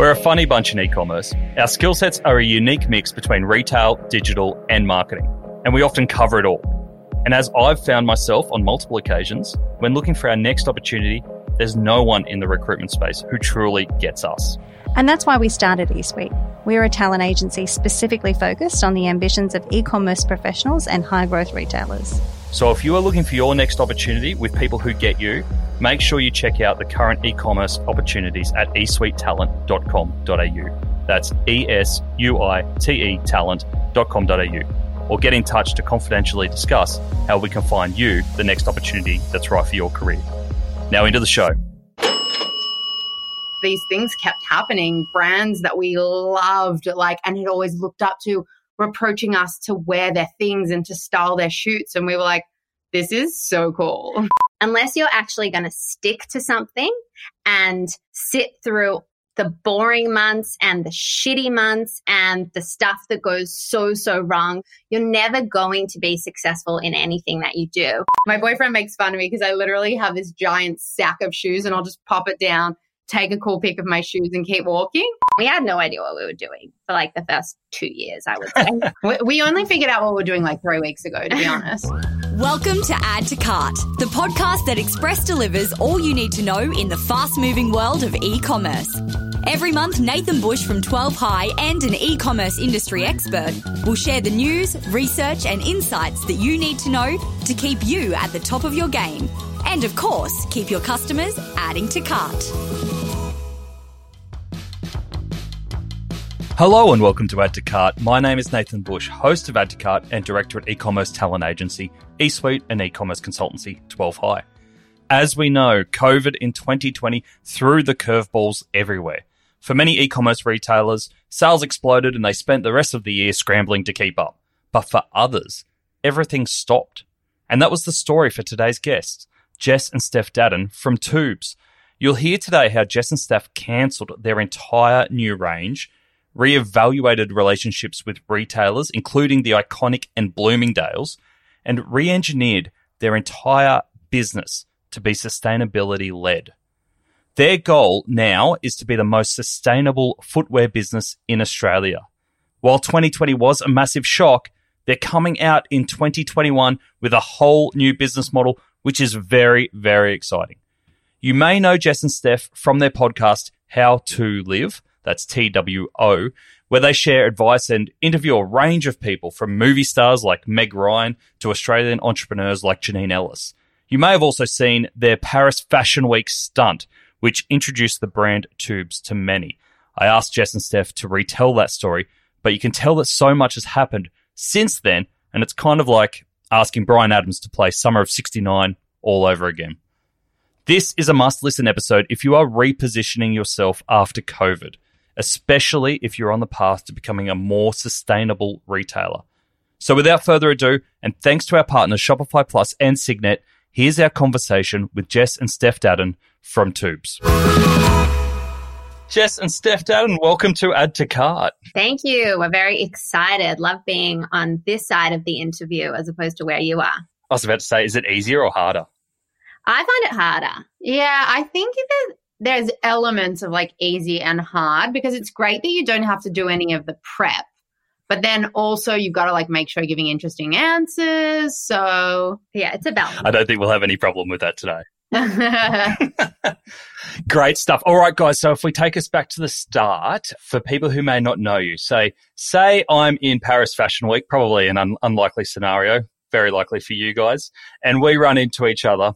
We're a funny bunch in e commerce. Our skill sets are a unique mix between retail, digital, and marketing, and we often cover it all. And as I've found myself on multiple occasions, when looking for our next opportunity, there's no one in the recruitment space who truly gets us. And that's why we started eSuite. We're a talent agency specifically focused on the ambitions of e commerce professionals and high growth retailers. So if you are looking for your next opportunity with people who get you, make sure you check out the current e commerce opportunities at esuitetalent.com.au. That's E S U I T E talent.com.au. Or get in touch to confidentially discuss how we can find you the next opportunity that's right for your career. Now, into the show these things kept happening. Brands that we loved, like, and had always looked up to, were approaching us to wear their things and to style their shoots. And we were like, this is so cool. Unless you're actually going to stick to something and sit through the boring months and the shitty months and the stuff that goes so, so wrong, you're never going to be successful in anything that you do. My boyfriend makes fun of me because I literally have this giant sack of shoes and I'll just pop it down take a cool pic of my shoes and keep walking. We had no idea what we were doing for like the first two years, I would say. we only figured out what we are doing like three weeks ago, to be honest. Welcome to Add to Cart, the podcast that Express delivers all you need to know in the fast moving world of e commerce. Every month, Nathan Bush from 12 High and an e commerce industry expert will share the news, research, and insights that you need to know to keep you at the top of your game. And of course, keep your customers adding to cart. Hello and welcome to Add to Cart. My name is Nathan Bush, host of Add to Cart and director at e-commerce talent agency eSuite and e-commerce consultancy 12 High. As we know, COVID in 2020 threw the curveballs everywhere. For many e-commerce retailers, sales exploded and they spent the rest of the year scrambling to keep up. But for others, everything stopped. And that was the story for today's guests, Jess and Steph Dadon from Twoobs. You'll hear today how Jess and Steph cancelled their entire new range re-evaluated relationships with retailers, including the iconic and Bloomingdale's, and re-engineered their entire business to be sustainability led. Their goal now is to be the most sustainable footwear business in Australia. While 2020 was a massive shock, they're coming out in 2021 with a whole new business model, which is very, very exciting. You may know Jess and Steph from their podcast, How to Live, that's TWO, where they share advice and interview a range of people from movie stars like Meg Ryan to Australian entrepreneurs like Janine Ellis. You may have also seen their Paris Fashion Week stunt, which introduced the brand Twoobs to many. I asked Jess and Steph to retell that story, but you can tell that so much has happened since then, and it's kind of like asking Bryan Adams to play Summer of 69 all over again. This is a must listen episode if you are repositioning yourself after COVID especially if you're on the path to becoming a more sustainable retailer. So without further ado, and thanks to our partners Shopify Plus and Signet, here's our conversation with Jess and Steph Dadon from Twoobs. Jess and Steph Dadon, welcome to Add to Cart. Thank you. We're very excited. Love being on this side of the interview as opposed to where you are. I was about to say, is it easier or harder? I find it harder. Yeah, I think that there's elements of like easy and hard because it's great that you don't have to do any of the prep. But then also you've got to like make sure you're giving interesting answers. So yeah, it's a balance. I don't think we'll have any problem with that today. Great stuff. All right, guys. So if we take us back to the start, for people who may not know you, say, say I'm in Paris Fashion Week, probably an un- unlikely scenario, very likely for you guys, and we run into each other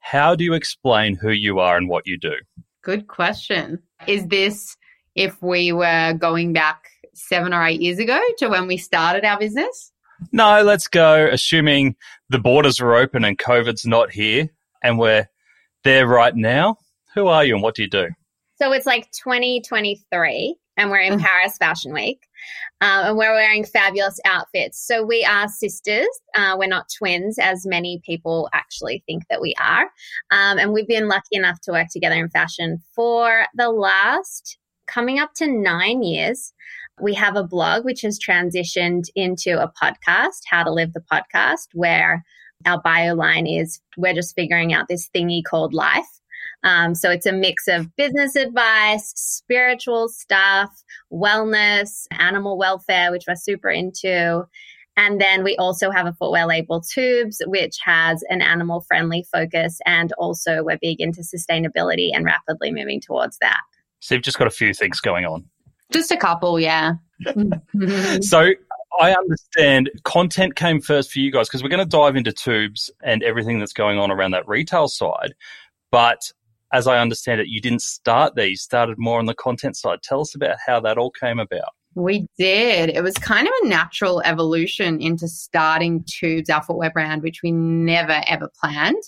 how do you explain who you are and what you do? Good question. Is this if we were going back seven or eight years ago to when we started our business? No, let's go assuming the borders are open and COVID's not here and we're there right now. Who are you and what do you do? So it's like 2023 and we're in mm. Paris Fashion Week. Uh, and we're wearing fabulous outfits. So we are sisters. Uh, we're not twins, as many people actually think that we are. Um, and we've been lucky enough to work together in fashion for the last coming up to nine years. We have a blog which has transitioned into a podcast, How to Live the Podcast, where our bio line is we're just figuring out this thingy called life. Um, so it's a mix of business advice, spiritual stuff, wellness, animal welfare, which we're super into. And then we also have a footwear label Twoobs, which has an animal friendly focus. And also we're big into sustainability and rapidly moving towards that. So you've just got a few things going on. Just a couple, yeah. so I understand content came first for you guys because we're going to dive into Twoobs and everything that's going on around that retail side. But as I understand it, you didn't start there. You started more on the content side. Tell us about how that all came about. We did. It was kind of a natural evolution into starting Twoobs, our footwear brand, which we never ever planned.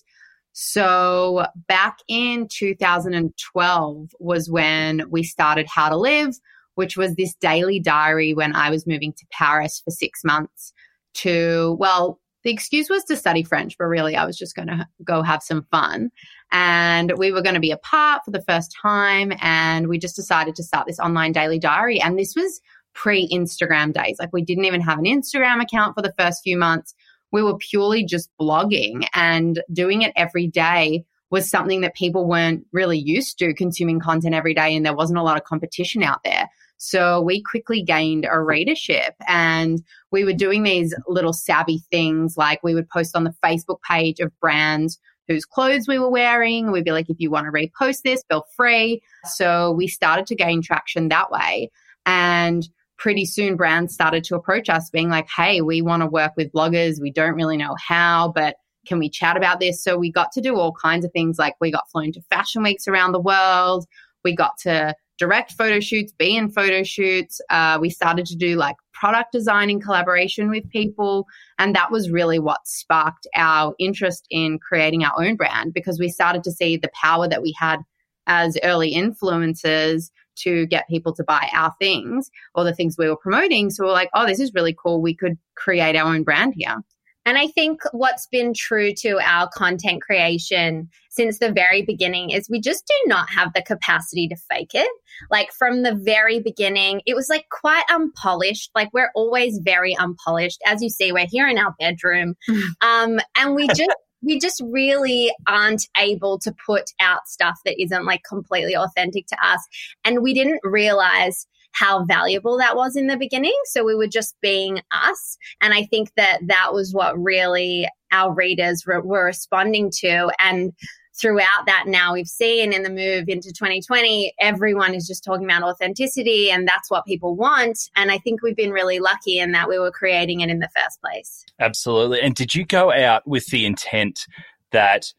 So back in 2012 was when we started How to Live, which was this daily diary when I was moving to Paris for six months to, well, the excuse was to study French, but really I was just going to go have some fun. And we were going to be apart for the first time. And we just decided to start this online daily diary. And this was pre Instagram days. Like we didn't even have an Instagram account for the first few months. We were purely just blogging and doing it every day was something that people weren't really used to consuming content every day. And there wasn't a lot of competition out there. So we quickly gained a readership and we were doing these little savvy things like we would post on the Facebook page of brands whose clothes we were wearing. We'd be like, if you want to repost this, feel free. So we started to gain traction that way. And pretty soon brands started to approach us being like, hey, we want to work with bloggers. We don't really know how, but can we chat about this? So we got to do all kinds of things like we got flown to fashion weeks around the world. We got to direct photo shoots, be in photo shoots. Uh, we started to do like product design in collaboration with people. And that was really what sparked our interest in creating our own brand because we started to see the power that we had as early influencers to get people to buy our things or the things we were promoting. So we're like, oh, this is really cool. We could create our own brand here. And I think what's been true to our content creation since the very beginning is we just do not have the capacity to fake it. Like from the very beginning, it was like quite unpolished. Like we're always very unpolished. As you see, we're here in our bedroom. Um, and we just, we just really aren't able to put out stuff that isn't like completely authentic to us. And we didn't realize how valuable that was in the beginning. So we were just being us. And I think that that was what really our readers re- were responding to. And throughout that now we've seen in the move into 2020 everyone is just talking about authenticity and that's what people want and i think we've been really lucky in that we were creating it in the first place absolutely and did you go out with the intent that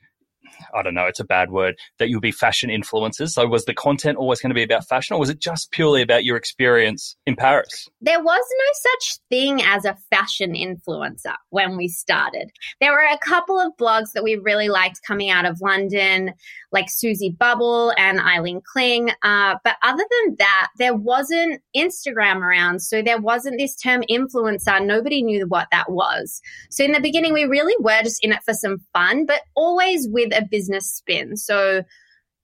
I don't know, it's a bad word, that you'll be fashion influencers. So was the content always going to be about fashion or was it just purely about your experience in Paris? There was no such thing as a fashion influencer when we started. There were a couple of blogs that we really liked coming out of London, like Susie Bubble and Elin Kling. Uh, but other than that, there wasn't Instagram around. So there wasn't this term influencer. Nobody knew what that was. So in the beginning, we really were just in it for some fun, but always with a business spin. So,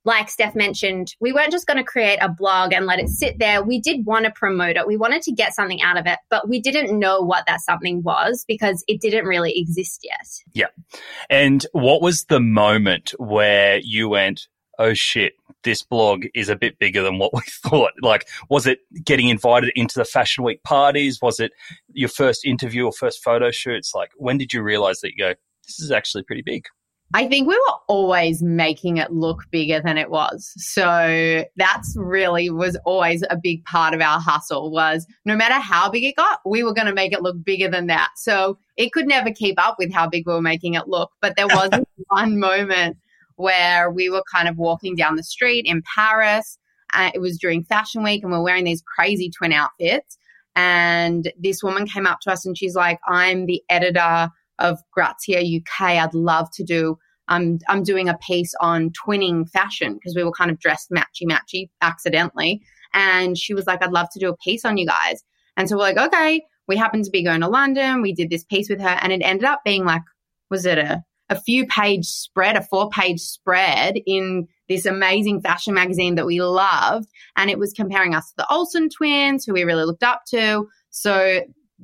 like Steph mentioned, we weren't just going to create a blog and let it sit there. We did want to promote it. We wanted to get something out of it, but we didn't know what that something was because it didn't really exist yet. Yeah. And what was the moment where you went, oh shit, this blog is a bit bigger than what we thought? Like, was it getting invited into the Fashion Week parties? Was it your first interview or first photo shoots? Like, when did you realize that you go, this is actually pretty big? I think we were always making it look bigger than it was. So that's really was always a big part of our hustle was no matter how big it got, we were going to make it look bigger than that. So it could never keep up with how big we were making it look. But there was one moment where we were kind of walking down the street in Paris. Uh, it was during fashion week and we're wearing these crazy twin outfits. And this woman came up to us and she's like, I'm the editor of Grazia UK. I'd love to do. I'm I'm doing a piece on twinning fashion because we were kind of dressed matchy matchy accidentally, and she was like, "I'd love to do a piece on you guys." And so we're like, "Okay." We happened to be going to London. We did this piece with her, and it ended up being like, was it a a few page spread, a four page spread in this amazing fashion magazine that we loved. And it was comparing us to the Olsen twins, who we really looked up to. So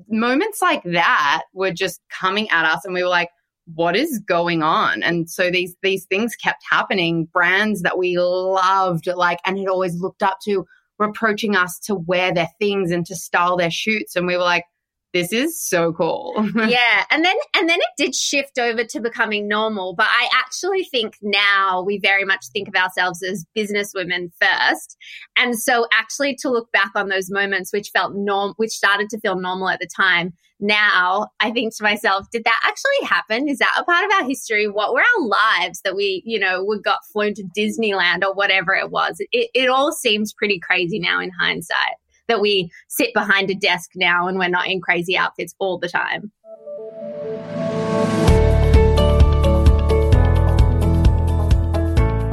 moments like that were just coming at us and we were like, what is going on? And so these these things kept happening. Brands that we loved, like, and had always looked up to, were approaching us to wear their things and to style their shoots, and we were like, this is so cool. yeah. And then and then it did shift over to becoming normal. But I actually think now we very much think of ourselves as business women first. And so actually to look back on those moments which felt norm which started to feel normal at the time, now I think to myself, did that actually happen? Is that a part of our history? What were our lives that we, you know, we got flown to Disneyland or whatever it was? It, it all seems pretty crazy now in hindsight that we sit behind a desk now and we're not in crazy outfits all the time.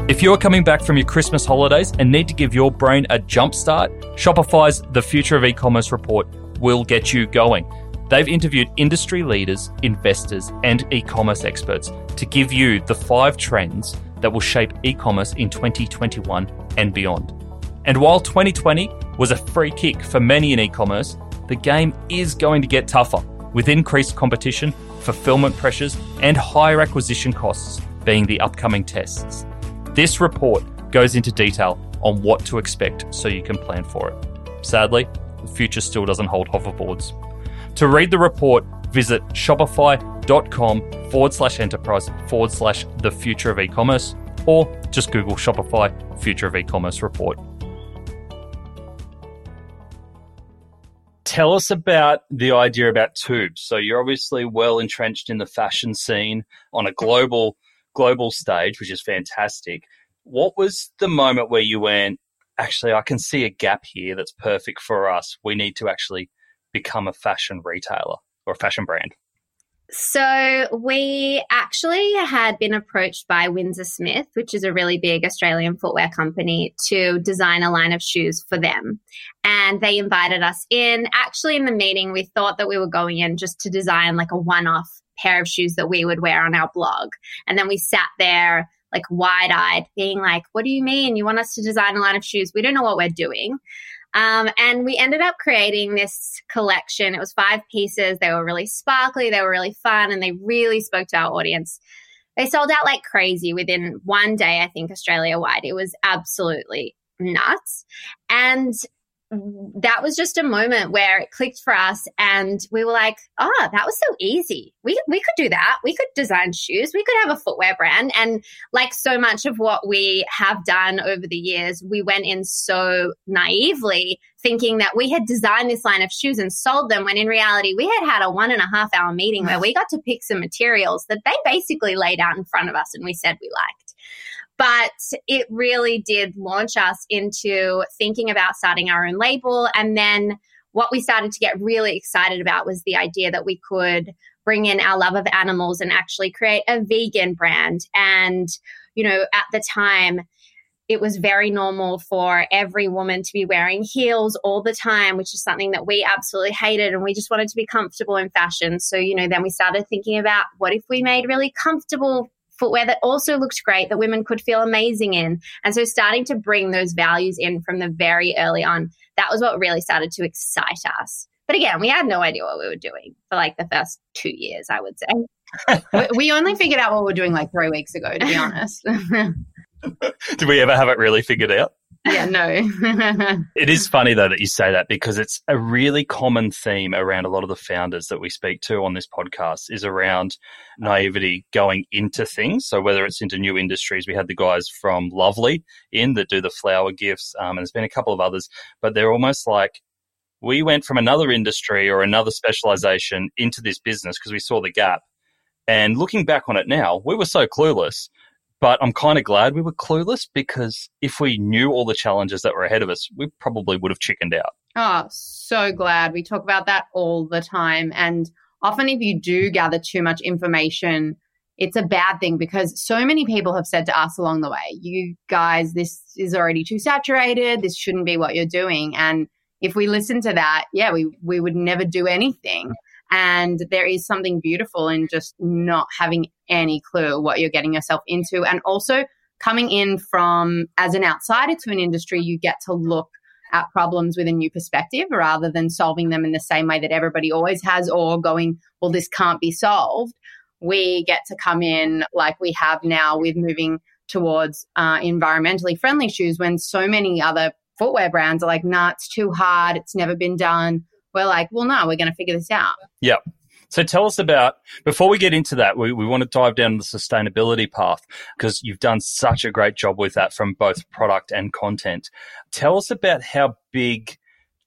If you're coming back from your Christmas holidays and need to give your brain a jump start, Shopify's The Future of E-commerce report will get you going. They've interviewed industry leaders, investors, and e-commerce experts to give you the five trends that will shape e-commerce in 2021 and beyond. And while 2020 was a free kick for many in e commerce, the game is going to get tougher with increased competition, fulfillment pressures, and higher acquisition costs being the upcoming tests. This report goes into detail on what to expect so you can plan for it. Sadly, the future still doesn't hold hoverboards. To read the report, visit shopify.com forward slash enterprise forward slash the future of e commerce or just Google Shopify Future of E commerce report. Tell us about the idea about tubes. So you're obviously well entrenched in the fashion scene on a global global stage, which is fantastic. What was the moment where you went, actually, I can see a gap here that's perfect for us. We need to actually become a fashion retailer or a fashion brand? So we actually had been approached by Windsor Smith, which is a really big Australian footwear company, to design a line of shoes for them. And they invited us in. Actually, in the meeting, we thought that we were going in just to design like a one off pair of shoes that we would wear on our blog. And then we sat there like wide eyed, being like, What do you mean? You want us to design a line of shoes? We don't know what we're doing. Um, and we ended up creating this collection. It was five pieces. They were really sparkly, they were really fun, and they really spoke to our audience. They sold out like crazy within one day, I think, Australia wide. It was absolutely nuts. And that was just a moment where it clicked for us and we were like, oh, that was so easy. We, we could do that. We could design shoes. We could have a footwear brand. And like so much of what we have done over the years, we went in so naively thinking that we had designed this line of shoes and sold them when in reality we had had a one and a half hour meeting where we got to pick some materials that they basically laid out in front of us and we said we liked. But it really did launch us into thinking about starting our own label. And then what we started to get really excited about was the idea that we could bring in our love of animals and actually create a vegan brand. And, you know, at the time, it was very normal for every woman to be wearing heels all the time, which is something that we absolutely hated. And we just wanted to be comfortable in fashion. So, you know, then we started thinking about what if we made really comfortable footwear that also looked great that women could feel amazing in. And so starting to bring those values in from the very early on, that was what really started to excite us. But again, we had no idea what we were doing for like the first two years, I would say. we only figured out what we we're doing like three weeks ago, to be honest. Did we ever have it really figured out? Yeah, no. it is funny though that you say that because it's a really common theme around a lot of the founders that we speak to on this podcast is around naivety going into things. So whether it's into new industries, we had the guys from Lovely in that do the flower gifts, um, and there's been a couple of others, but they're almost like we went from another industry or another specialization into this business because we saw the gap. And looking back on it now, we were so clueless but I'm kind of glad we were clueless because if we knew all the challenges that were ahead of us, we probably would have chickened out. Oh, so glad. We talk about that all the time. And often, if you do gather too much information, it's a bad thing because so many people have said to us along the way, you guys, this is already too saturated. This shouldn't be what you're doing. And if we listen to that, yeah, we, we would never do anything. And there is something beautiful in just not having any clue what you're getting yourself into. And also coming in from as an outsider to an industry, you get to look at problems with a new perspective rather than solving them in the same way that everybody always has or going, well, this can't be solved. we get to come in like we have now with moving towards uh, environmentally friendly shoes when so many other footwear brands are like, nah, it's too hard. It's never been done. We're like, well, no, we're going to figure this out. Yep. So tell us about, before we get into that, we, we want to dive down the sustainability path because you've done such a great job with that from both product and content. Tell us about how big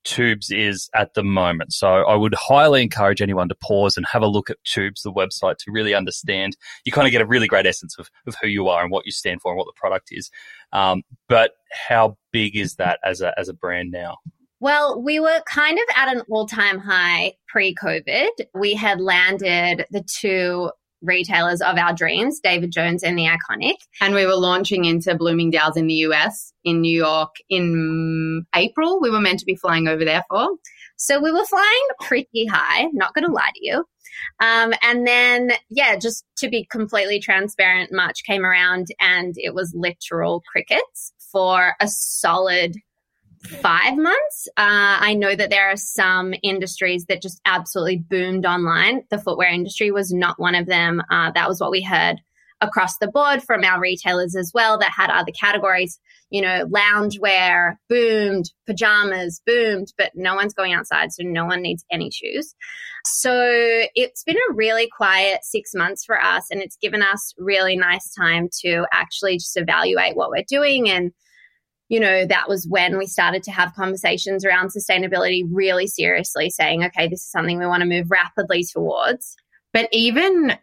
Twoobs is at the moment. So I would highly encourage anyone to pause and have a look at Twoobs, the website, to really understand. You kind of get a really great essence of, of who you are and what you stand for and what the product is. Um, but how big is that as a, as a brand now? Well, we were kind of at an all time high pre COVID. We had landed the two retailers of our dreams, David Jones and The Iconic. And we were launching into Bloomingdale's in the US, in New York in April. We were meant to be flying over there for. So we were flying pretty high, not going to lie to you. Um, and then, yeah, just to be completely transparent, March came around and it was literal crickets for a solid five months. Uh, I know that there are some industries that just absolutely boomed online. The footwear industry was not one of them. Uh, that was what we heard across the board from our retailers as well that had other categories. You know, loungewear boomed, pajamas boomed, but no one's going outside, so no one needs any shoes. So it's been a really quiet six months for us, and it's given us really nice time to actually just evaluate what we're doing and you know, that was when we started to have conversations around sustainability really seriously, saying, okay, this is something we want to move rapidly towards. But even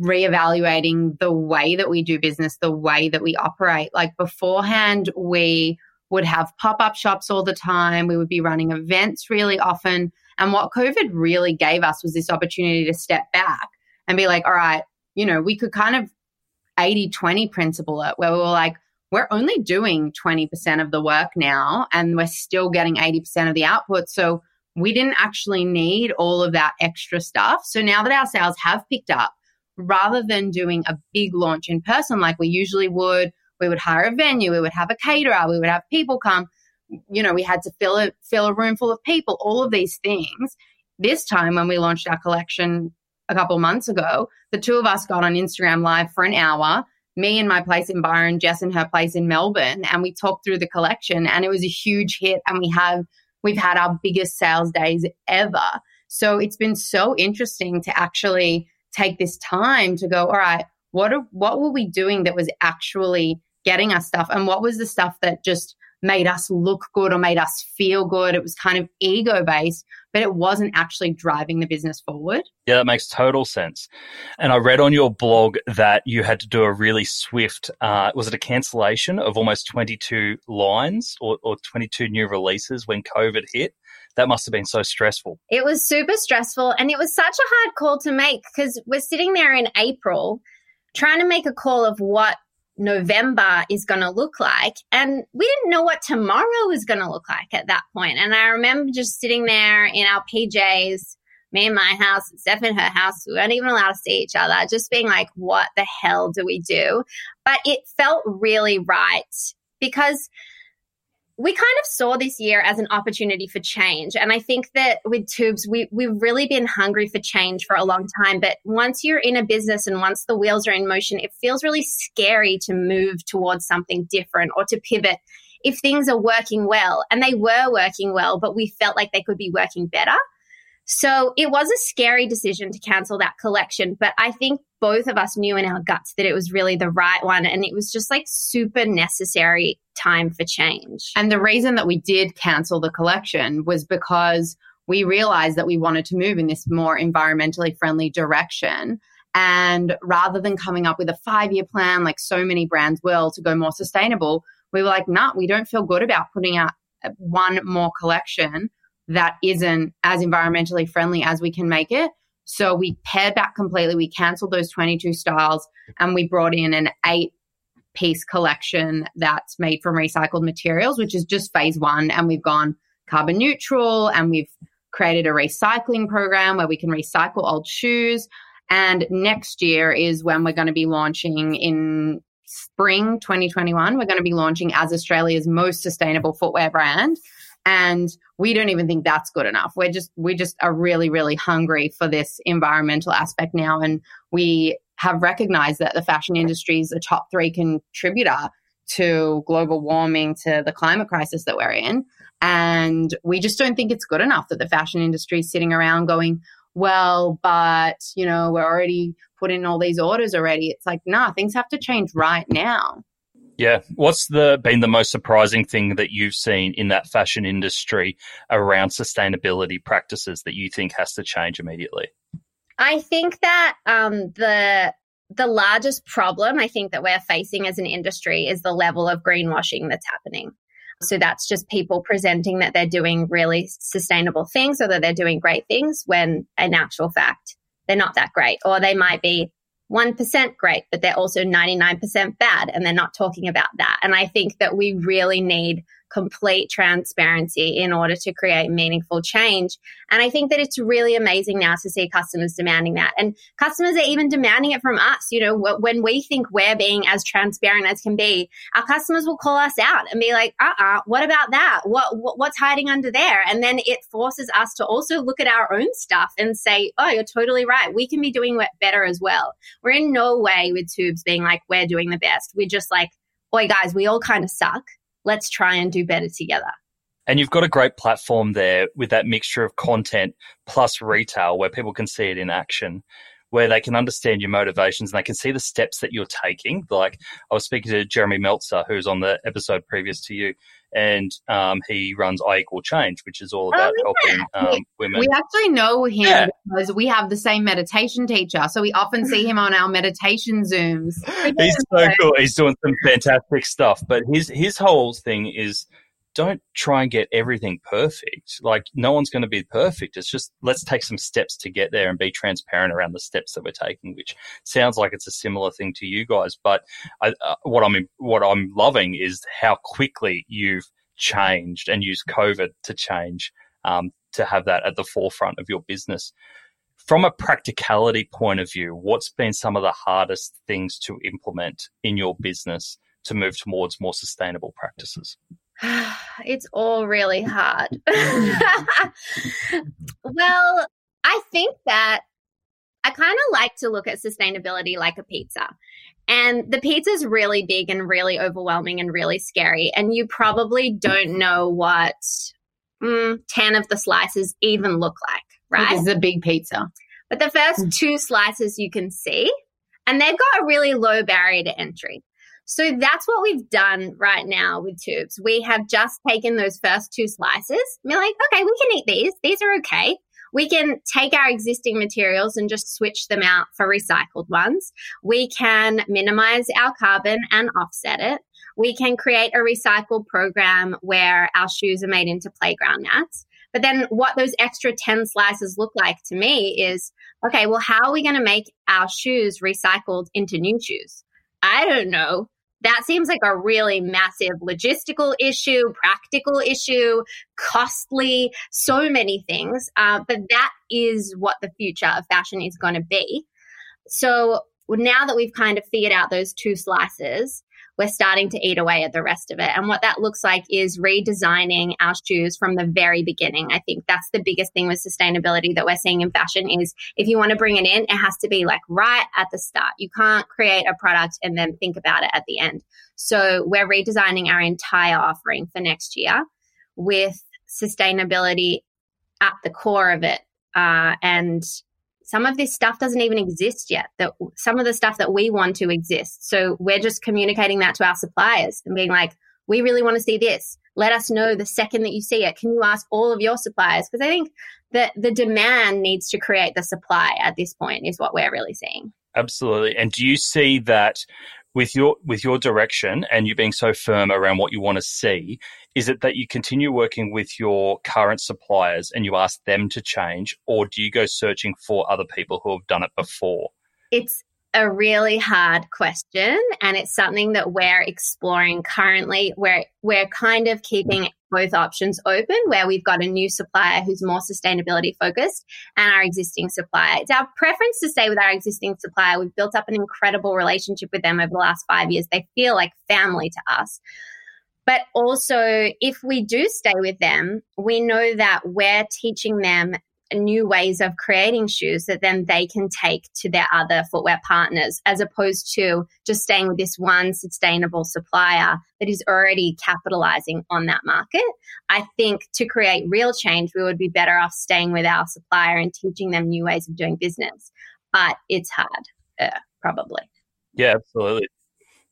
reevaluating the way that we do business, the way that we operate. Like beforehand, we would have pop up shops all the time, we would be running events really often. And what COVID really gave us was this opportunity to step back and be like, all right, you know, we could kind of 80 20 principle it, where we were like, we're only doing 20% of the work now and we're still getting 80% of the output. So we didn't actually need all of that extra stuff. So now that our sales have picked up, rather than doing a big launch in person like we usually would, we would hire a venue, we would have a caterer, we would have people come. You know, we had to fill a fill a room full of people, all of these things. This time when we launched our collection a couple months ago, the two of us got on Instagram live for an hour me in my place in Byron, Jess in her place in Melbourne, and we talked through the collection and it was a huge hit and we have we've had our biggest sales days ever. So it's been so interesting to actually take this time to go, all right, what are, what were we doing that was actually getting us stuff and what was the stuff that just made us look good or made us feel good. It was kind of ego based, but it wasn't actually driving the business forward. Yeah, that makes total sense. And I read on your blog that you had to do a really swift, uh, was it a cancellation of almost 22 lines or, or 22 new releases when COVID hit? That must have been so stressful. It was super stressful. And it was such a hard call to make because we're sitting there in April trying to make a call of what November is going to look like. And we didn't know what tomorrow was going to look like at that point. And I remember just sitting there in our PJs, me in my house, Steph in her house. We weren't even allowed to see each other, just being like, what the hell do we do? But it felt really right because we kind of saw this year as an opportunity for change. And I think that with Twoobs, we, we've really been hungry for change for a long time. But once you're in a business and once the wheels are in motion, it feels really scary to move towards something different or to pivot if things are working well. And they were working well, but we felt like they could be working better. So it was a scary decision to cancel that collection, but I think both of us knew in our guts that it was really the right one. And it was just like super necessary time for change. And the reason that we did cancel the collection was because we realized that we wanted to move in this more environmentally friendly direction. And rather than coming up with a five year plan, like so many brands will, to go more sustainable, we were like, nah, we don't feel good about putting out uh, one more collection that isn't as environmentally friendly as we can make it. So we pared back completely. We canceled those 22 styles and we brought in an eight piece collection that's made from recycled materials, which is just phase one. And we've gone carbon neutral and we've created a recycling program where we can recycle old shoes. And next year is when we're going to be launching in spring 2021. We're going to be launching as Australia's most sustainable footwear brand And we don't even think that's good enough. We're just, we just are really, really hungry for this environmental aspect now. And we have recognized that the fashion industry is a top three contributor to global warming, to the climate crisis that we're in. And we just don't think it's good enough that the fashion industry is sitting around going, well, but, you know, we're already putting all these orders already. It's like, nah, things have to change right now. Yeah. What's the been the most surprising thing that you've seen in that fashion industry around sustainability practices that you think has to change immediately? I think that um, the the largest problem I think that we're facing as an industry is the level of greenwashing that's happening. So that's just people presenting that they're doing really sustainable things or that they're doing great things when in actual fact they're not that great or they might be 1% great, but they're also 99% bad and they're not talking about that. And I think that we really need complete transparency in order to create meaningful change. And I think that it's really amazing now to see customers demanding that. And customers are even demanding it from us. You know, when we think we're being as transparent as can be, our customers will call us out and be like, uh uh-uh, uh what about that? What, what, what's hiding under there? And then it forces us to also look at our own stuff and say, oh, you're totally right. We can be doing better as well. We're in no way with Twoobs being like, we're doing the best. We're just like, boy, guys, we all kind of suck let's try and do better together. And you've got a great platform there with that mixture of content plus retail where people can see it in action, where they can understand your motivations and they can see the steps that you're taking. Like I was speaking to Jeremy Meltzer, who's on the episode previous to you, and um, he runs I Equal Change, which is all about oh, yeah. helping um, women. We actually know him yeah. because we have the same meditation teacher, so we often see him on our meditation zooms. He's so cool. He's doing some fantastic stuff, but his his whole thing is don't try and get everything perfect. Like no one's going to be perfect. It's just let's take some steps to get there and be transparent around the steps that we're taking, which sounds like it's a similar thing to you guys. But I, uh, what I'm what I'm loving is how quickly you've changed and used COVID to change um, to have that at the forefront of your business. From a practicality point of view, what's been some of the hardest things to implement in your business to move towards more sustainable practices? it's all really hard. well, I think that I kind of like to look at sustainability like a pizza. And the pizza is really big and really overwhelming and really scary. And you probably don't know what mm, 10 of the slices even look like, right? It's a big pizza. But the first mm. two slices you can see, and they've got a really low barrier to entry. So that's what we've done right now with Twoobs. We have just taken those first two slices. We're like, okay, we can eat these. These are okay. We can take our existing materials and just switch them out for recycled ones. We can minimize our carbon and offset it. We can create a recycle program where our shoes are made into playground mats. But then what those extra 10 slices look like to me is okay, well, how are we going to make our shoes recycled into new shoes? I don't know that seems like a really massive logistical issue, practical issue, costly, so many things. Uh, but that is what the future of fashion is going to be. So now that we've kind of figured out those two slices, we're starting to eat away at the rest of it. And what that looks like is redesigning our shoes from the very beginning. I think that's the biggest thing with sustainability that we're seeing in fashion is if you want to bring it in, it has to be like right at the start. You can't create a product and then think about it at the end. So we're redesigning our entire offering for next year with sustainability at the core of it. Uh, and some of this stuff doesn't even exist yet that some of the stuff that we want to exist. So we're just communicating that to our suppliers and being like we really want to see this. Let us know the second that you see it. Can you ask all of your suppliers? Because i think that the demand needs to create the supply at this point is what we're really seeing. Absolutely. And do you see that with your with your direction and you being so firm around what you want to see is it that you continue working with your current suppliers and you ask them to change or do you go searching for other people who have done it before? It's a really hard question and it's something that we're exploring currently. We're we're kind of keeping both options open where we've got a new supplier who's more sustainability focused and our existing supplier. It's our preference to stay with our existing supplier. We've built up an incredible relationship with them over the last five years. They feel like family to us. But also, if we do stay with them, we know that we're teaching them new ways of creating shoes that then they can take to their other footwear partners, as opposed to just staying with this one sustainable supplier that is already capitalizing on that market. I think to create real change, we would be better off staying with our supplier and teaching them new ways of doing business. But it's hard, uh, probably. Yeah, absolutely.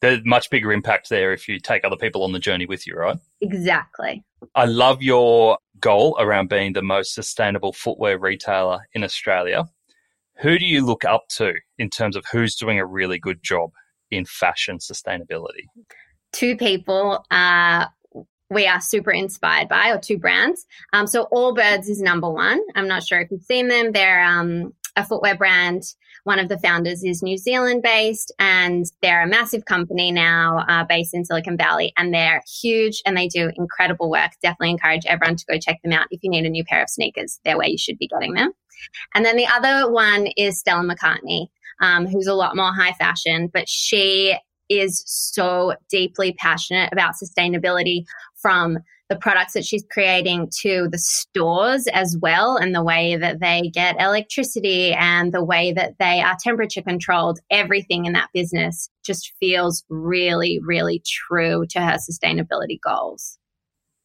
There's much bigger impact there if you take other people on the journey with you, right? Exactly. I love your goal around being the most sustainable footwear retailer in Australia. Who do you look up to in terms of who's doing a really good job in fashion sustainability? Two people uh, we are super inspired by, or two brands. Um, so Allbirds is number one. I'm not sure if you've seen them. They're um, a footwear brand one of the founders is New Zealand based and they're a massive company now uh, based in Silicon Valley and they're huge and they do incredible work. Definitely encourage everyone to go check them out. If you need a new pair of sneakers, they're where you should be getting them. And then the other one is Stella McCartney, um, who's a lot more high fashion, but she is so deeply passionate about sustainability from the products that she's creating to the stores as well and the way that they get electricity and the way that they are temperature controlled. Everything in that business just feels really really true to her sustainability goals.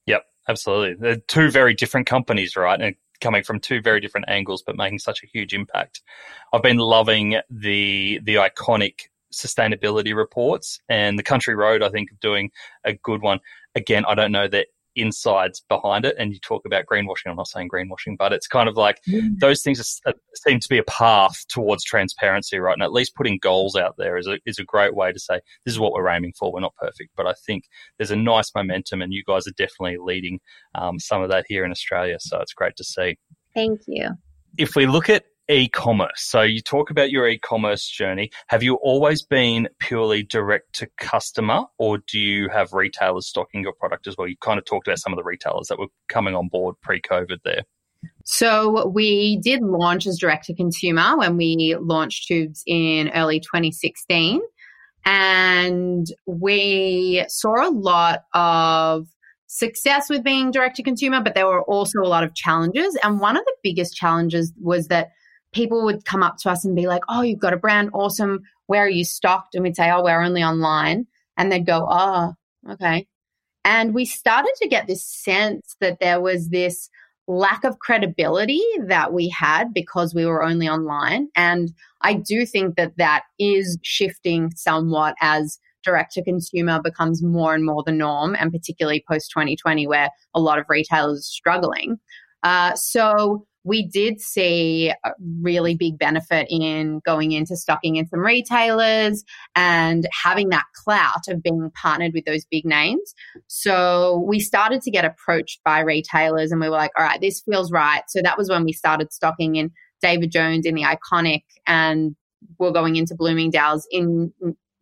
Yep absolutely. They're two very different companies right? And coming from two very different angles but making such a huge impact. I've been loving the the iconic sustainability reports and the country road i think of doing a good one again i don't know that insides behind it. And you talk about greenwashing. I'm not saying greenwashing, but it's kind of like mm. those things are, seem to be a path towards transparency, right? And at least putting goals out there is a, is a great way to say, this is what we're aiming for. We're not perfect, but I think there's a nice momentum and you guys are definitely leading um, some of that here in Australia. So it's great to see. Thank you. If we look at e-commerce. So you talk about your e-commerce journey. Have you always been purely direct to customer or do you have retailers stocking your product as well? You kind of talked about some of the retailers that were coming on board pre-COVID there. So we did launch as direct to consumer when we launched Twoobs in early 2016. And we saw a lot of success with being direct to consumer, but there were also a lot of challenges. And one of the biggest challenges was that people would come up to us and be like, Oh, you've got a brand, awesome. Where are you stocked? And we'd say, Oh, we're only online. And they'd go, Oh, okay. And we started to get this sense that there was this lack of credibility that we had because we were only online. And I do think that that is shifting somewhat as direct to consumer becomes more and more the norm, and particularly post 2020, where a lot of retailers are struggling. Uh, so we did see a really big benefit in going into stocking in some retailers and having that clout of being partnered with those big names. So we started to get approached by retailers and we were like, all right, this feels right. So that was when we started stocking in David Jones in the iconic and we're going into Bloomingdale's in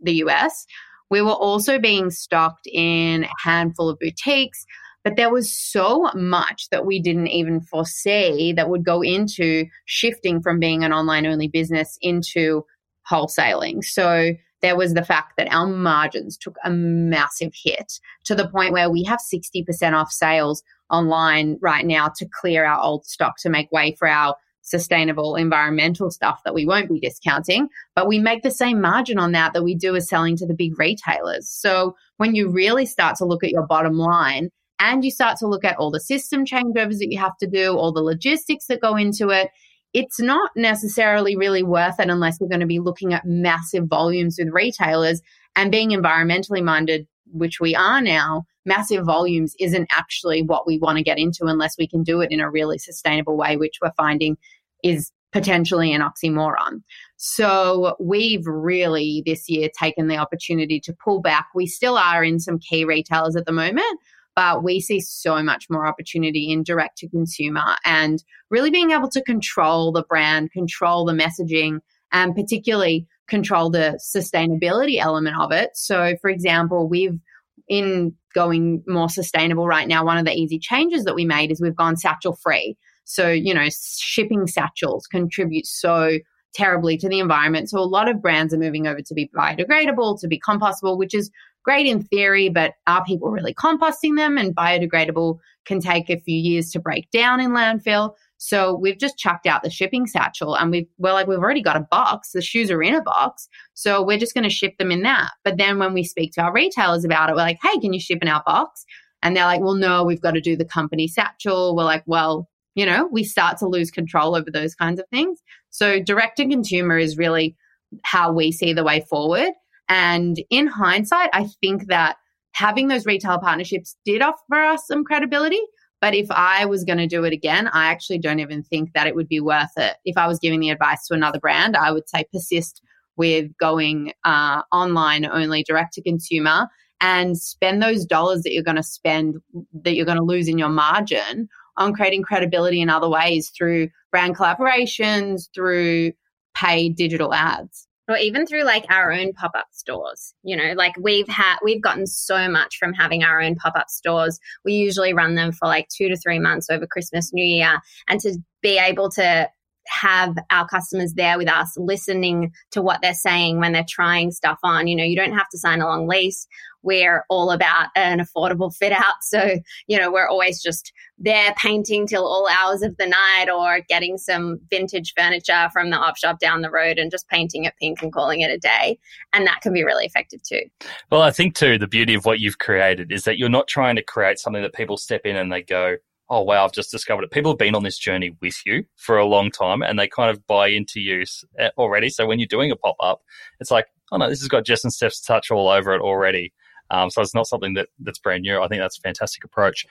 the US. We were also being stocked in a handful of boutiques. But there was so much that we didn't even foresee that would go into shifting from being an online only business into wholesaling. So there was the fact that our margins took a massive hit to the point where we have 60% off sales online right now to clear our old stock to make way for our sustainable environmental stuff that we won't be discounting, but we make the same margin on that that we do as selling to the big retailers. So when you really start to look at your bottom line and you start to look at all the system changeovers that you have to do, all the logistics that go into it, it's not necessarily really worth it unless you're going to be looking at massive volumes with retailers and being environmentally minded, which we are now. Massive volumes isn't actually what we want to get into unless we can do it in a really sustainable way, which we're finding is potentially an oxymoron. So we've really this year taken the opportunity to pull back. We still are in some key retailers at the moment, but we see so much more opportunity in direct to consumer and really being able to control the brand, control the messaging, and particularly control the sustainability element of it. So, for example, we've in going more sustainable right now, one of the easy changes that we made is we've gone satchel free. So, you know, shipping satchels contribute so terribly to the environment. So, a lot of brands are moving over to be biodegradable, to be compostable, which is great in theory, but are people really composting them? And biodegradable can take a few years to break down in landfill. So we've just chucked out the shipping satchel and we've, we're like, we've already got a box. The shoes are in a box. So we're just going to ship them in that. But then when we speak to our retailers about it, we're like, hey, can you ship in our box? And they're like, well, no, we've got to do the company satchel. We're like, well, you know, we start to lose control over those kinds of things. So direct to consumer is really how we see the way forward. And in hindsight, I think that having those retail partnerships did offer us some credibility. But if I was going to do it again, I actually don't even think that it would be worth it. If I was giving the advice to another brand, I would say persist with going uh, online only, direct to consumer, and spend those dollars that you're going to spend, that you're going to lose in your margin on creating credibility in other ways through brand collaborations, through paid digital ads or even through like our own pop-up stores you know like we've had we've gotten so much from having our own pop-up stores. We usually run them for like two to three months over christmas new year and to be able to have our customers there with us listening to what they're saying when they're trying stuff on. You know you don't have to sign a long lease. We're all about an affordable fit out. So you know we're always just there painting till all hours of the night or getting some vintage furniture from the op shop down the road and just painting it pink and calling it a day. And that can be really effective too. Well i think too the beauty of what you've created is that you're not trying to create something that people step in and they go oh wow, I've just discovered it. People have been on this journey with you for a long time and they kind of buy into you eh, already. So when you're doing a pop up, it's like, oh no, this has got Jess and Steph's touch all over it already. Um, so it's not something that that's brand new. I think that's a fantastic approach.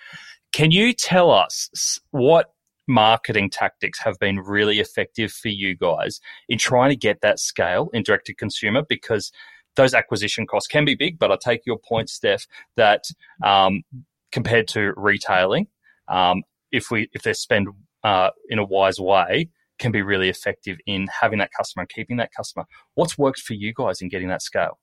Can you tell us what marketing tactics have been really effective for you guys in trying to get that scale in direct to consumer? Because those acquisition costs can be big, but I take your point, Steph, that um, compared to retailing, um, if we if they're spent uh, in a wise way, can be really effective in having that customer and keeping that customer. What's worked for you guys in getting that scale?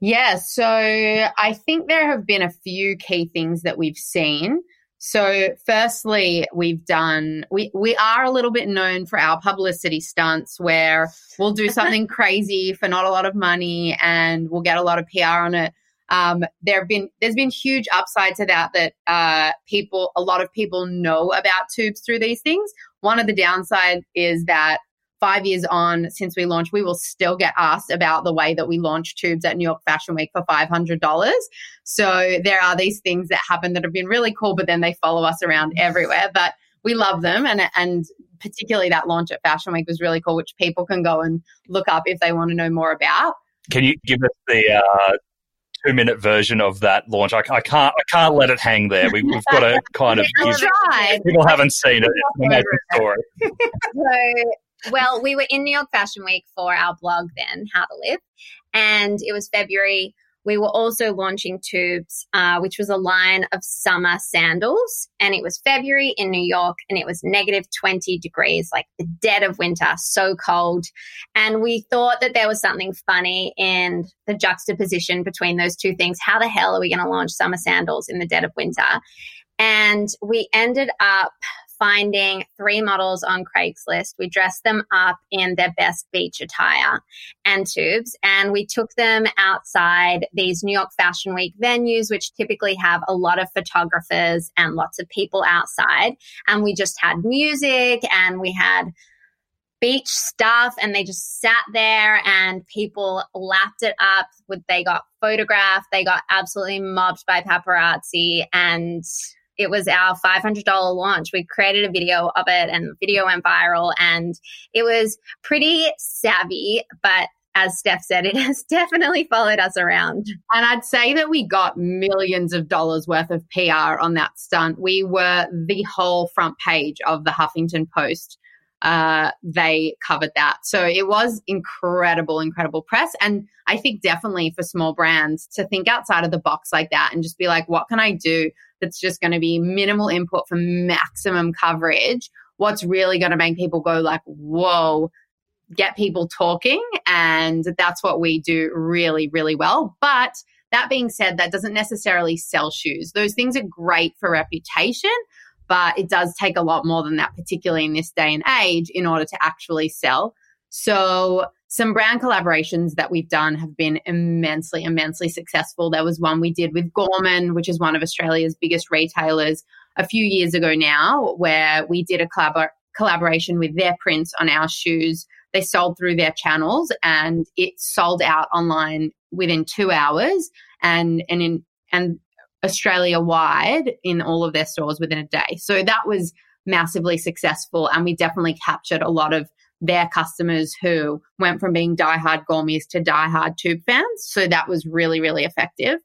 Yeah, so I think there have been a few key things that we've seen. So, firstly, we've done, we, we are a little bit known for our publicity stunts where we'll do something crazy for not a lot of money and we'll get a lot of PR on it. Um, there have been there's been huge upside to that that uh, people a lot of people know about Twoobs through these things. One of the downside is that five years on since we launched, we will still get asked about the way that we launched Twoobs at New York Fashion Week for five hundred dollars. So there are these things that happen that have been really cool, but then they follow us around everywhere. But we love them, and and particularly that launch at Fashion Week was really cool, which people can go and look up if they want to know more about. Can you give us the uh, two minute version of that launch. I, I, can't I can't let it hang there. We, have got to kind of give, people haven't seen it. It's an story. so, well, we were in New York Fashion Week for our blog then, How to Live, and it was February we were also launching Twoobs, uh, which was a line of summer sandals. And it was February in New York and it was negative 20 degrees, like the dead of winter, so cold. And we thought that there was something funny in the juxtaposition between those two things. How the hell are we going to launch summer sandals in the dead of winter? And we ended up finding three models on Craigslist. We dressed them up in their best beach attire and Twoobs, and we took them outside these New York Fashion Week venues, which typically have a lot of photographers and lots of people outside. And we just had music and we had beach stuff and they just sat there and people lapped it up with they got photographed they got absolutely mobbed by paparazzi and it was our $500 launch. We created a video of it and the video went viral and it was pretty savvy, but as Steph said, it has definitely followed us around. And I'd say that we got millions of dollars worth of PR on that stunt. We were the whole front page of the Huffington Post. Uh, they covered that. So it was incredible, incredible press. And I think definitely for small brands to think outside of the box like that and just be like, what can I do that's just going to be minimal input for maximum coverage, what's really going to make people go like, whoa, get people talking. And that's what we do really, really well. But that being said, that doesn't necessarily sell shoes. Those things are great for reputation, but it does take a lot more than that, particularly in this day and age, in order to actually sell. So some brand collaborations that we've done have been immensely, immensely successful. There was one we did with Gorman, which is one of Australia's biggest retailers, a few years ago now, where we did a collab- collaboration with their prints on our shoes. They sold through their channels and it sold out online within two hours and, and in, and Australia wide in all of their stores within a day. So that was massively successful. And we definitely captured a lot of their customers who went from being diehard Gourmies to diehard tube fans. So that was really, really effective.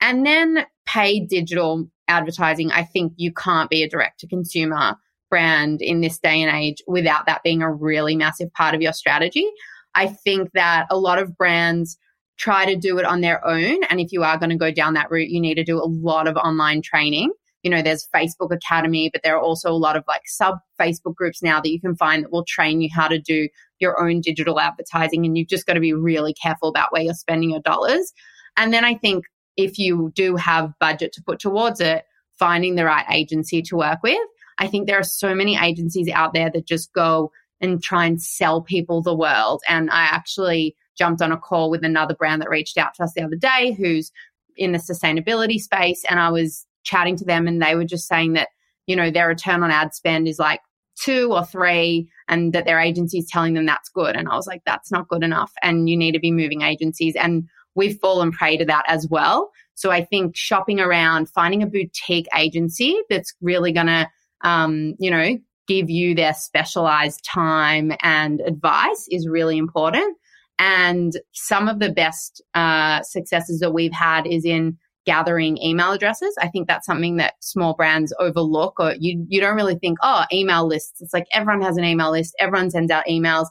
And then paid digital advertising. I think you can't be a direct to consumer brand in this day and age without that being a really massive part of your strategy. I think that a lot of brands try to do it on their own. And if you are going to go down that route, you need to do a lot of online training you know, there's Facebook Academy, but there are also a lot of like sub Facebook groups now that you can find that will train you how to do your own digital advertising. And you've just got to be really careful about where you're spending your dollars. And then I think if you do have budget to put towards it, finding the right agency to work with. I think there are so many agencies out there that just go and try and sell people the world. And I actually jumped on a call with another brand that reached out to us the other day who's in the sustainability space. And I was chatting to them and they were just saying that, you know, their return on ad spend is like two or three and that their agency is telling them that's good. And I was like, that's not good enough. And you need to be moving agencies. And we've fallen prey to that as well. So I think shopping around, finding a boutique agency that's really going to, um, you know, give you their specialized time and advice is really important. And some of the best uh, successes that we've had is in gathering email addresses. I think that's something that small brands overlook or you, you don't really think, oh, email lists. It's like everyone has an email list. Everyone sends out emails.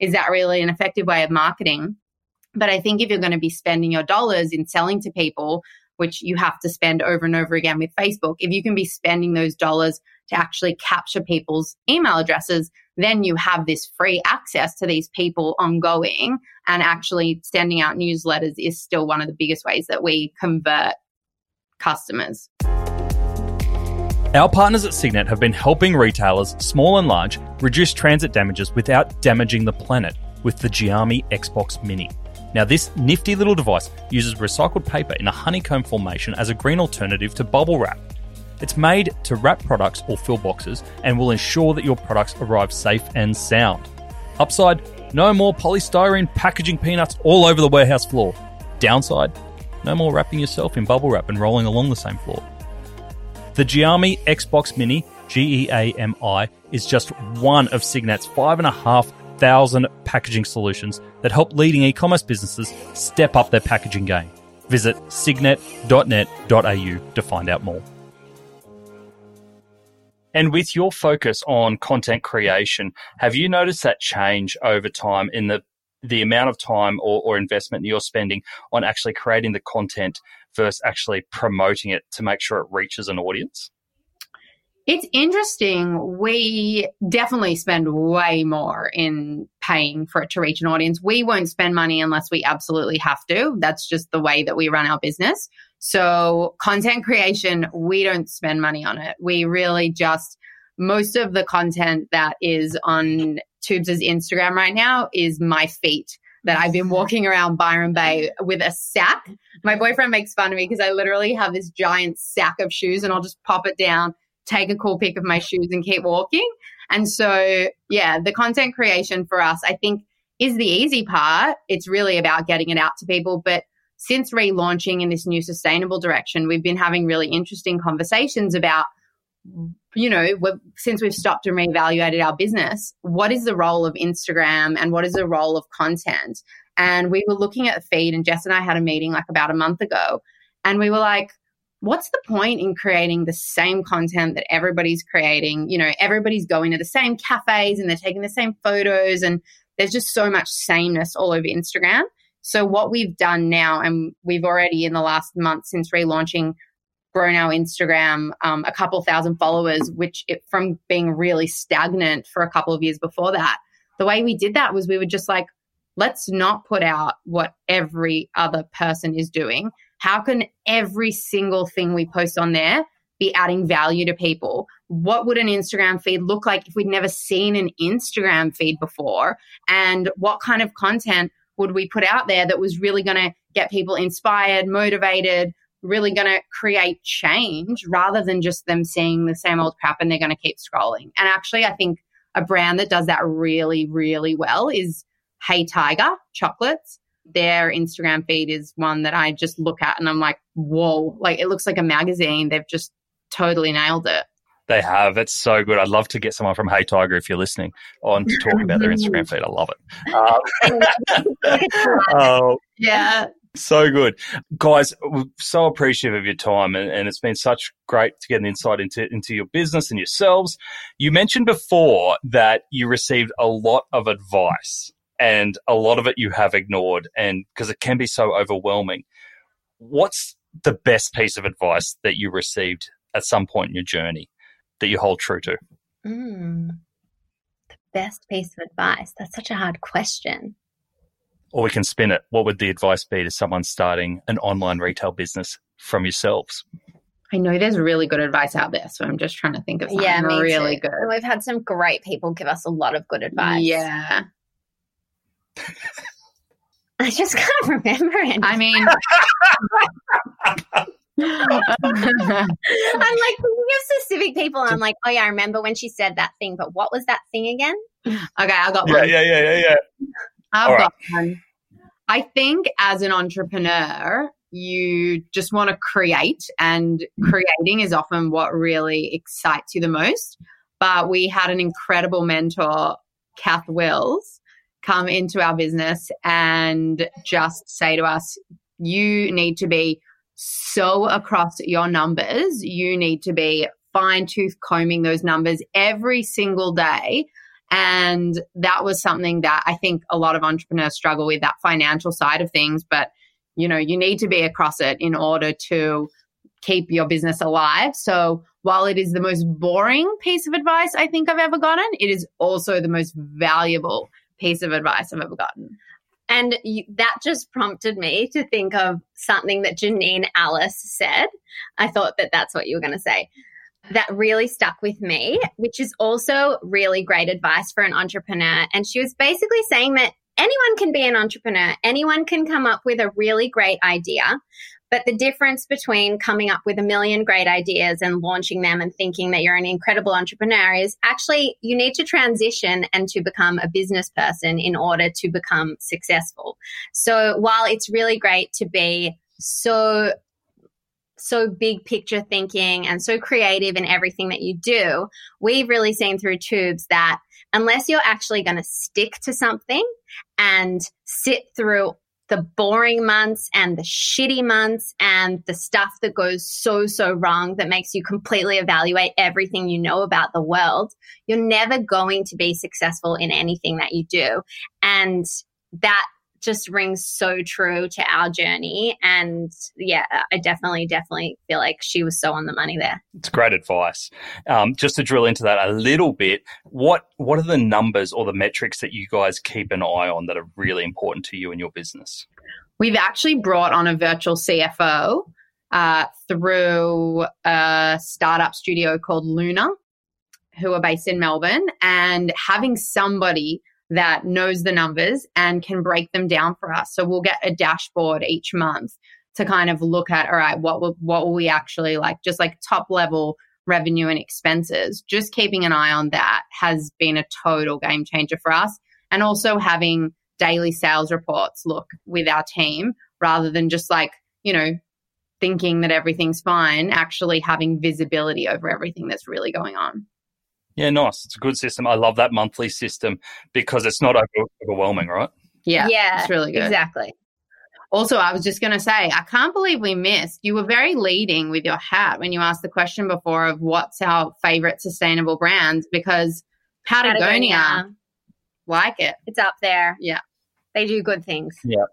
Is that really an effective way of marketing? But I think if you're going to be spending your dollars in selling to people, which you have to spend over and over again with Facebook, if you can be spending those dollars to actually capture people's email addresses, then you have this free access to these people ongoing. And actually, sending out newsletters is still one of the biggest ways that we convert customers. Our partners at Signet have been helping retailers, small and large, reduce transit damages without damaging the planet with the Geami Xbox Mini. Now, this nifty little device uses recycled paper in a honeycomb formation as a green alternative to bubble wrap. It's made to wrap products or fill boxes and will ensure that your products arrive safe and sound. Upside, no more polystyrene packaging peanuts all over the warehouse floor. Downside, no more wrapping yourself in bubble wrap and rolling along the same floor. The Geami Xbox Mini, G E A M I, is just one of Signet's 5,500 packaging solutions that help leading e commerce businesses step up their packaging game. Visit signet.net.au to find out more. And with your focus on content creation, have you noticed that change over time in the the amount of time or, or investment you're spending on actually creating the content versus actually promoting it to make sure it reaches an audience? It's interesting. We definitely spend way more in paying for it to reach an audience. We won't spend money unless we absolutely have to. That's just the way that we run our business. So, content creation, we don't spend money on it. We really just, most of the content that is on Twoobs' Instagram right now is my feet that I've been walking around Byron Bay with a sack. My boyfriend makes fun of me because I literally have this giant sack of shoes and I'll just pop it down, take a cool pic of my shoes and keep walking. And so, yeah, the content creation for us, I think, is the easy part. It's really about getting it out to people. But since relaunching in this new sustainable direction, we've been having really interesting conversations about, you know, since we've stopped and reevaluated our business, what is the role of Instagram and what is the role of content? And we were looking at feed, and Jess and I had a meeting like about a month ago, and we were like, what's the point in creating the same content that everybody's creating? You know, everybody's going to the same cafes and they're taking the same photos, and there's just so much sameness all over Instagram. So what we've done now, and we've already in the last month since relaunching, grown our Instagram um, a couple thousand followers, which it, from being really stagnant for a couple of years before that. The way we did that was we were just like, let's not put out what every other person is doing. How can every single thing we post on there be adding value to people. What would an Instagram feed look like if we'd never seen an Instagram feed before? And what kind of content would we put out there that was really going to get people inspired, motivated, really going to create change rather than just them seeing the same old crap and they're going to keep scrolling? And actually, I think a brand that does that really, really well is Hey Tiger chocolates. Their Instagram feed is one that I just look at and I'm like, whoa, like it looks like a magazine. They've just totally nailed it. They have. It's so good. I'd love to get someone from Hey Tiger if you're listening on to talk about their Instagram feed. I love it. Um, oh, yeah. So good. Guys, we're so appreciative of your time and, and, it's been such great to get an insight into, into your business and yourselves. You mentioned before that you received a lot of advice and a lot of it you have ignored and because it can be so overwhelming. What's the best piece of advice that you received at some point in your journey that you hold true to? Mm, the best piece of advice. That's such a hard question. Or we can spin it. What would the advice be to someone starting an online retail business from yourselves? I know there's really good advice out there, so I'm just trying to think of something yeah, really too. good. We've had some great people give us a lot of good advice. Yeah. I just can't remember it. I mean, I'm like thinking of specific people. I'm like, oh yeah, I remember when she said that thing, but what was that thing again? Okay, I got one. Yeah, yeah, yeah, yeah, I've All got right. one. I think as an entrepreneur, you just want to create, and creating is often what really excites you the most. But we had an incredible mentor, Kath Wills, come into our business and just say to us, you need to be so across your numbers. You need to be fine tooth combing those numbers every single day. And that was something that I think a lot of entrepreneurs struggle with that financial side of things. But, you know, you need to be across it in order to keep your business alive. So while it is the most boring piece of advice I think I've ever gotten, it is also the most valuable piece of advice I've ever gotten. And you, that just prompted me to think of something that Janine Allis said. I thought that that's what you were going to say. That really stuck with me, which is also really great advice for an entrepreneur. And she was basically saying that anyone can be an entrepreneur, anyone can come up with a really great idea. But the difference between coming up with a million great ideas and launching them and thinking that you're an incredible entrepreneur is actually you need to transition and to become a business person in order to become successful. So while it's really great to be so so big picture thinking and so creative in everything that you do, we've really seen through Twoobs that unless you're actually going to stick to something and sit through the boring months and the shitty months and the stuff that goes so, so wrong that makes you completely evaluate everything you know about the world, you're never going to be successful in anything that you do. And that just rings so true to our journey. And yeah, I definitely, definitely feel like she was so on the money there. It's great advice. Um, just to drill into that a little bit, what what are the numbers or the metrics that you guys keep an eye on that are really important to you in your business? We've actually brought on a virtual CFO uh, through a startup studio called Luna, who are based in Melbourne, and having somebody that knows the numbers and can break them down for us. So we'll get a dashboard each month to kind of look at, all right, what will, what will we actually like, just like top level revenue and expenses. Just keeping an eye on that has been a total game changer for us. And also having daily sales reports look with our team rather than just like, you know, thinking that everything's fine, actually having visibility over everything that's really going on. Yeah, nice. It's a good system. I love that monthly system because it's not overwhelming, right? Yeah. Yeah. It's really good. Exactly. Also, I was just going to say, I can't believe we missed. You were very leading with your hat when you asked the question before of what's our favorite sustainable brands because Patagonia, Patagonia. like it. It's up there. Yeah. They do good things. Yeah.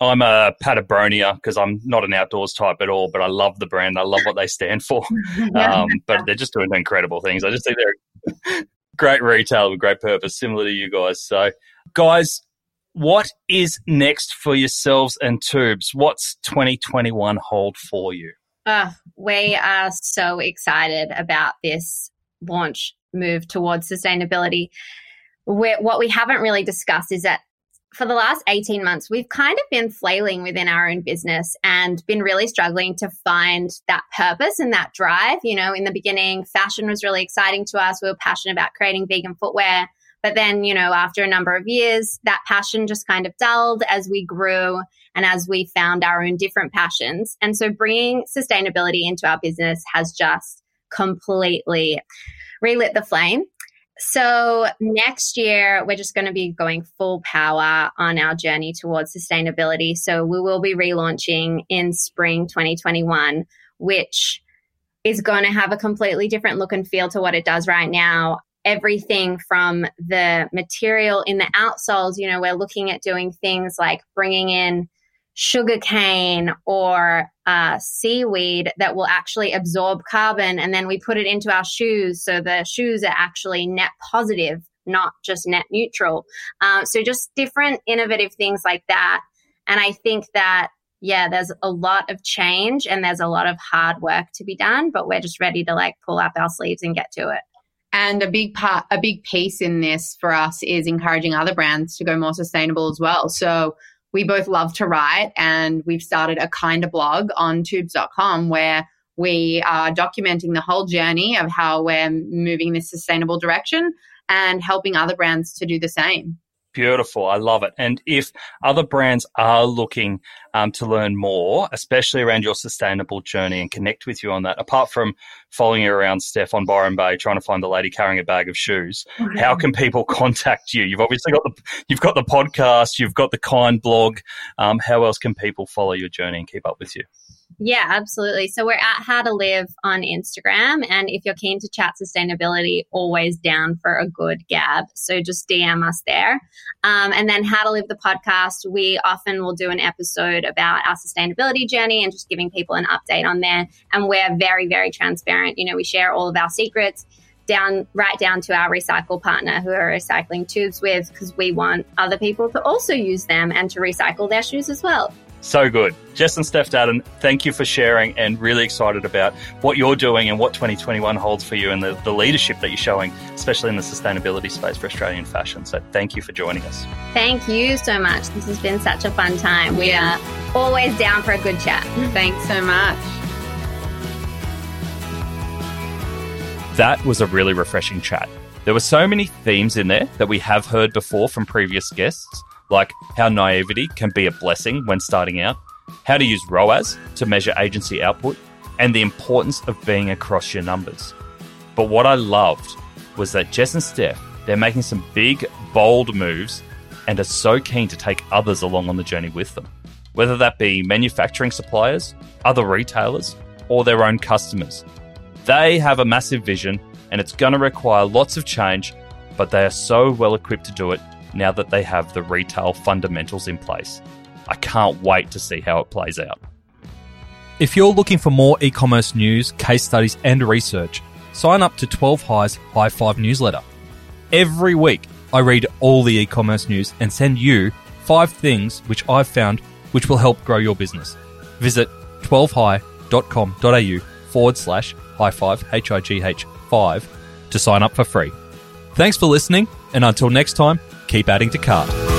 I'm a Patagonian because I'm not an outdoors type at all, but I love the brand. I love what they stand for. Um, but they're just doing incredible things. I just think they're great retail with great purpose, similar to you guys. So, guys, what is next for yourselves and Twoobs? What's 2021 hold for you? Uh, we are so excited about this launch move towards sustainability. We're, what we haven't really discussed is that for the last 18 months, we've kind of been flailing within our own business and been really struggling to find that purpose and that drive. You know, in the beginning, fashion was really exciting to us. We were passionate about creating vegan footwear. But then, you know, after a number of years, that passion just kind of dulled as we grew and as we found our own different passions. And so bringing sustainability into our business has just completely relit the flame. So next year, we're just going to be going full power on our journey towards sustainability. So we will be relaunching in spring 2021, which is going to have a completely different look and feel to what it does right now. Everything from the material in the outsoles, you know, we're looking at doing things like bringing in sugarcane or uh, seaweed that will actually absorb carbon and then we put it into our shoes. So the shoes are actually net positive not just net neutral. Uh, so just different innovative things like that. And i think that yeah there's a lot of change and there's a lot of hard work to be done but we're just ready to like pull up our sleeves and get to it. And a big part a big piece in this for us is encouraging other brands to go more sustainable as well. So we both love to write and we've started a kind of blog on twoobs.com where we are documenting the whole journey of how we're moving this sustainable direction and helping other brands to do the same. Beautiful. I love it. And if other brands are looking um, to learn more, especially around your sustainable journey and connect with you on that, apart from following you around, Steph, on Byron Bay, trying to find the lady carrying a bag of shoes, mm-hmm. how can people contact you? You've obviously got the, you've got the podcast, you've got the kind blog. Um, how else can people follow your journey and keep up with you? Yeah, absolutely. So we're at How to Live on Instagram. And if you're keen to chat sustainability, always down for a good gab. So just DM us there. Um, and then How to Live the podcast, we often will do an episode about our sustainability journey and just giving people an update on there. And we're very, very transparent. You know, we share all of our secrets down right down to our recycle partner who are recycling Twoobs with because we want other people to also use them and to recycle their shoes as well. So good. Jess and Steph Dadon, thank you for sharing and really excited about what you're doing and what 2021 holds for you and the, the leadership that you're showing, especially in the sustainability space for Australian fashion. So thank you for joining us. Thank you so much. This has been such a fun time. We are always down for a good chat. Thanks so much. That was a really refreshing chat. There were so many themes in there that we have heard before from previous guests like how naivety can be a blessing when starting out, how to use ROAS to measure agency output, and the importance of being across your numbers. But what I loved was that Jess and Steph, they're making some big, bold moves and are so keen to take others along on the journey with them, whether that be manufacturing suppliers, other retailers, or their own customers. They have a massive vision and it's going to require lots of change, but they are so well equipped to do it now that they have the retail fundamentals in place. I can't wait to see how it plays out. If you're looking for more e commerce news, case studies, and research, sign up to 12 High's High 5 newsletter. Every week, I read all the e commerce news and send you five things which I've found which will help grow your business. Visit 12high.com.au forward slash high five, H I G H 5 to sign up for free. Thanks for listening, and until next time, keep adding to cart.